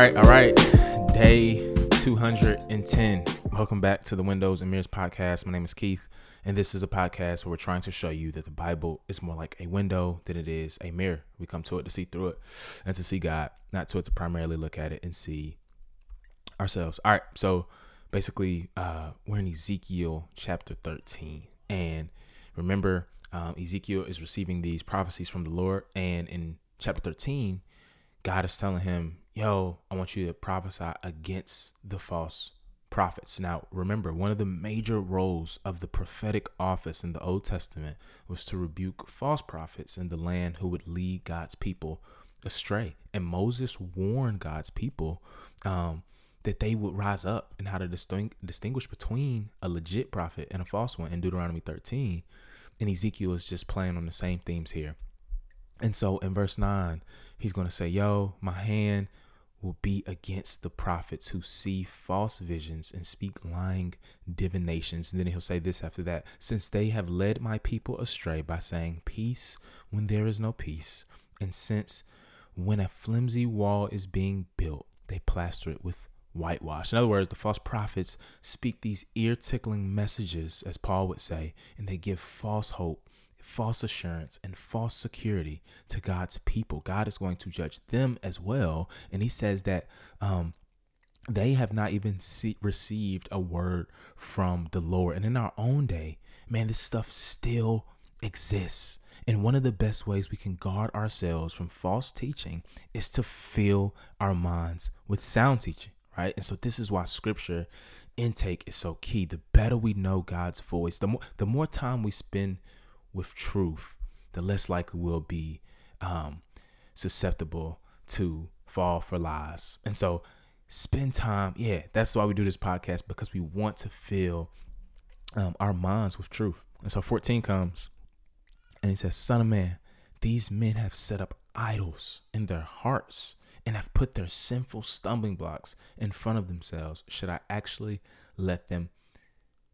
right, all right. Day 210. Welcome back to the Windows and Mirrors podcast. My name is Keith, and this is a podcast where we're trying to show you that the Bible is more like a window than it is a mirror. We come to it to see through it and to see God, not to it to primarily look at it and see ourselves. All right, so basically, uh, we're in Ezekiel chapter 13. And remember, um, Ezekiel is receiving these prophecies from the Lord. And in chapter 13, God is telling him, Yo, I want you to prophesy against the false prophets. Now, remember, one of the major roles of the prophetic office in the Old Testament was to rebuke false prophets in the land who would lead God's people astray. And Moses warned God's people um, that they would rise up and how to disting- distinguish between a legit prophet and a false one in Deuteronomy 13. And Ezekiel is just playing on the same themes here. And so in verse 9, he's going to say, Yo, my hand will be against the prophets who see false visions and speak lying divinations. And then he'll say this after that since they have led my people astray by saying peace when there is no peace, and since when a flimsy wall is being built, they plaster it with whitewash. In other words, the false prophets speak these ear tickling messages, as Paul would say, and they give false hope false assurance and false security to God's people. God is going to judge them as well. And he says that um, they have not even see- received a word from the Lord. And in our own day, man, this stuff still exists. And one of the best ways we can guard ourselves from false teaching is to fill our minds with sound teaching, right? And so this is why scripture intake is so key. The better we know God's voice, the more the more time we spend with truth, the less likely we'll be um, susceptible to fall for lies. And so, spend time. Yeah, that's why we do this podcast because we want to fill um, our minds with truth. And so, 14 comes and he says, Son of man, these men have set up idols in their hearts and have put their sinful stumbling blocks in front of themselves. Should I actually let them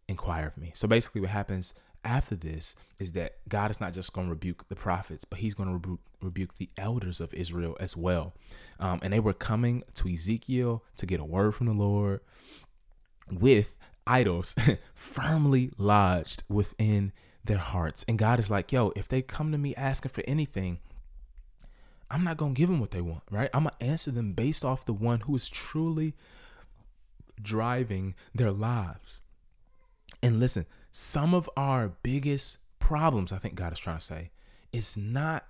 inquire of me? So basically, what happens after this is that God is not just going to rebuke the prophets, but he's going to rebuke, rebuke the elders of Israel as well. Um, and they were coming to Ezekiel to get a word from the Lord with idols firmly lodged within their hearts. And God is like, yo, if they come to me asking for anything, I'm not going to give them what they want, right? I'm going to answer them based off the one who is truly driving their lives. And listen, some of our biggest problems, I think God is trying to say, is not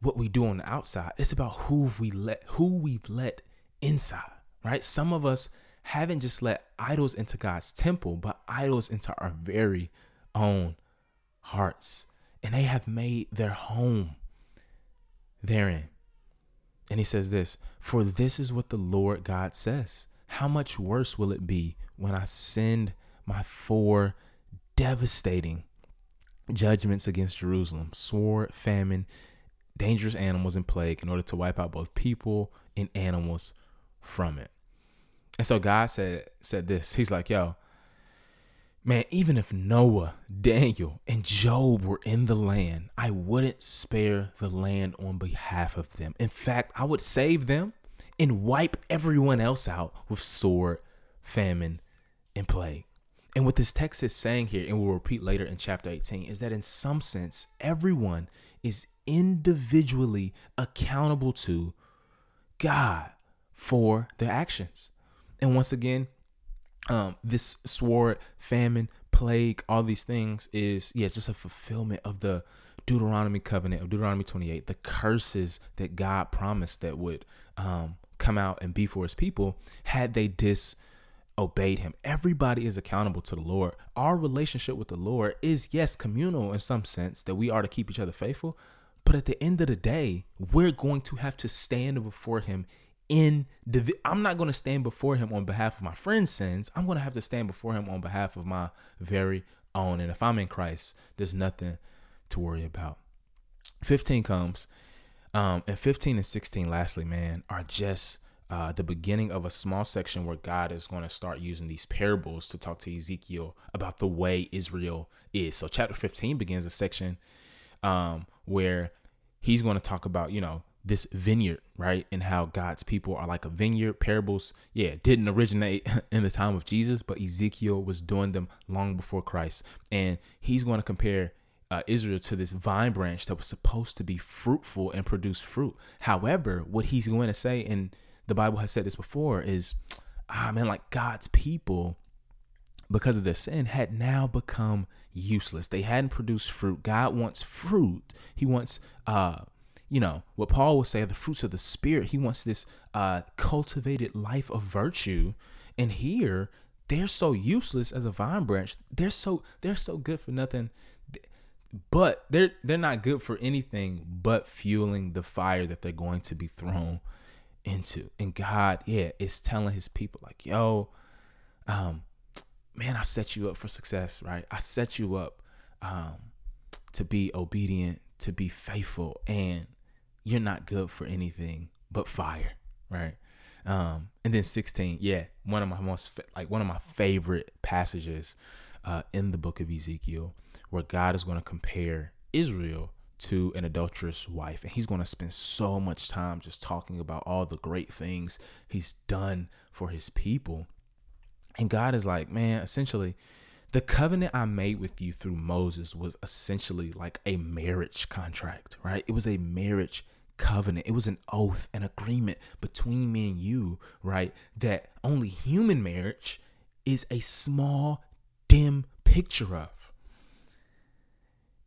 what we do on the outside. It's about who we let who we've let inside, right? Some of us haven't just let idols into God's temple, but idols into our very own hearts. And they have made their home therein. And he says this, for this is what the Lord God says. How much worse will it be when I send my four devastating judgments against Jerusalem sword, famine, dangerous animals, and plague in order to wipe out both people and animals from it. And so God said said this. He's like, yo, man, even if Noah, Daniel, and Job were in the land, I wouldn't spare the land on behalf of them. In fact, I would save them and wipe everyone else out with sword, famine, and plague. And what this text is saying here, and we'll repeat later in chapter 18, is that in some sense, everyone is individually accountable to God for their actions. And once again, um, this sword, famine, plague, all these things is, yeah, just a fulfillment of the Deuteronomy covenant of Deuteronomy 28, the curses that God promised that would um, come out and be for his people had they dis obeyed him. Everybody is accountable to the Lord. Our relationship with the Lord is, yes, communal in some sense that we are to keep each other faithful. But at the end of the day, we're going to have to stand before him in the I'm not going to stand before him on behalf of my friend's sins. I'm going to have to stand before him on behalf of my very own. And if I'm in Christ, there's nothing to worry about. 15 comes. Um, and 15 and 16, lastly, man, are just uh, the beginning of a small section where God is going to start using these parables to talk to Ezekiel about the way Israel is. So, chapter 15 begins a section um, where he's going to talk about, you know, this vineyard, right? And how God's people are like a vineyard. Parables, yeah, didn't originate in the time of Jesus, but Ezekiel was doing them long before Christ. And he's going to compare uh, Israel to this vine branch that was supposed to be fruitful and produce fruit. However, what he's going to say, and the Bible has said this before, is, ah, man, like God's people, because of their sin, had now become useless. They hadn't produced fruit. God wants fruit. He wants, uh, you know, what Paul would say, the fruits of the Spirit. He wants this uh, cultivated life of virtue. And here, they're so useless as a vine branch. They're so they're so good for nothing, but they're they're not good for anything but fueling the fire that they're going to be thrown into. And God, yeah, is telling His people like, yo, um, man, I set you up for success, right? I set you up um, to be obedient, to be faithful, and you're not good for anything but fire, right? Um, and then 16, yeah, one of my most like one of my favorite passages uh, in the book of Ezekiel, where God is going to compare Israel to an adulterous wife, and He's going to spend so much time just talking about all the great things He's done for His people, and God is like, man, essentially. The covenant I made with you through Moses was essentially like a marriage contract, right? It was a marriage covenant. It was an oath, an agreement between me and you, right? That only human marriage is a small, dim picture of.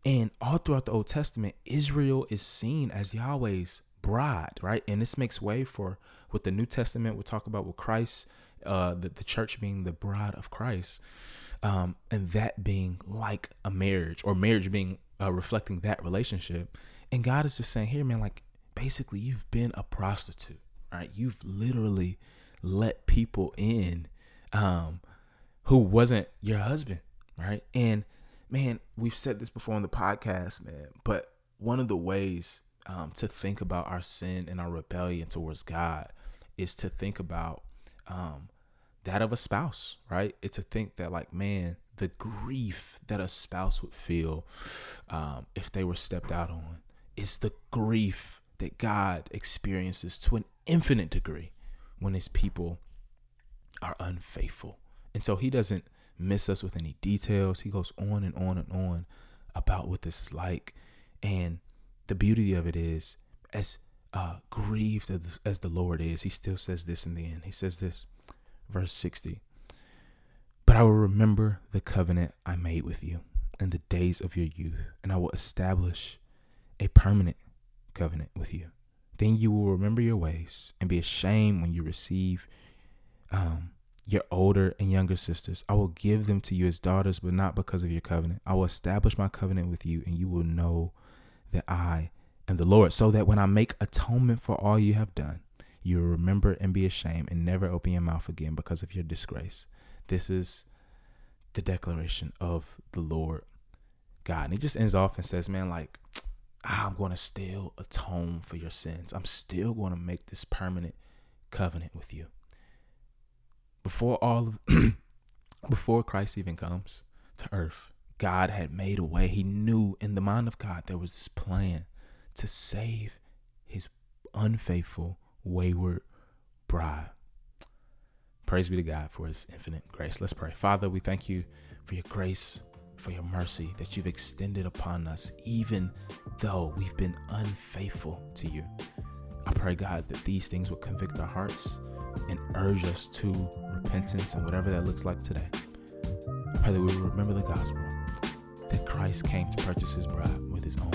And all throughout the Old Testament, Israel is seen as Yahweh's bride, right? And this makes way for what the New Testament will talk about with Christ, uh, the, the church being the bride of Christ, um, and that being like a marriage or marriage being uh, reflecting that relationship. And God is just saying, here, man, like basically you've been a prostitute, right? You've literally let people in um, who wasn't your husband, right? And man, we've said this before on the podcast, man, but one of the ways um, to think about our sin and our rebellion towards God is to think about um, that of a spouse, right? It's to think that, like, man, the grief that a spouse would feel um, if they were stepped out on is the grief that God experiences to an infinite degree when his people are unfaithful. And so he doesn't miss us with any details. He goes on and on and on about what this is like. And the beauty of it is, as uh, grieved as, as the Lord is, he still says this in the end. He says this, verse 60 But I will remember the covenant I made with you in the days of your youth, and I will establish a permanent covenant with you. Then you will remember your ways and be ashamed when you receive um, your older and younger sisters. I will give them to you as daughters, but not because of your covenant. I will establish my covenant with you, and you will know that I am the Lord, so that when I make atonement for all you have done, you will remember and be ashamed and never open your mouth again because of your disgrace. This is the declaration of the Lord God. And he just ends off and says, Man, like, I'm going to still atone for your sins. I'm still going to make this permanent covenant with you. Before all of before Christ even comes to earth, God had made a way. He knew in the mind of God there was this plan to save his unfaithful, wayward bride. Praise be to God for his infinite grace. Let's pray. Father, we thank you for your grace for your mercy that you've extended upon us, even though we've been unfaithful to you. I pray, God, that these things will convict our hearts and urge us to repentance and whatever that looks like today. I pray that we will remember the gospel that Christ came to purchase his bride with his own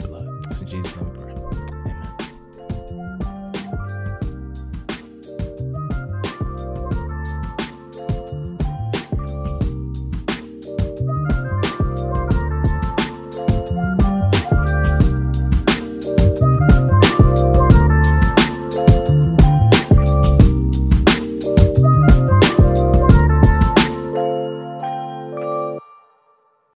blood. In Jesus' name we pray.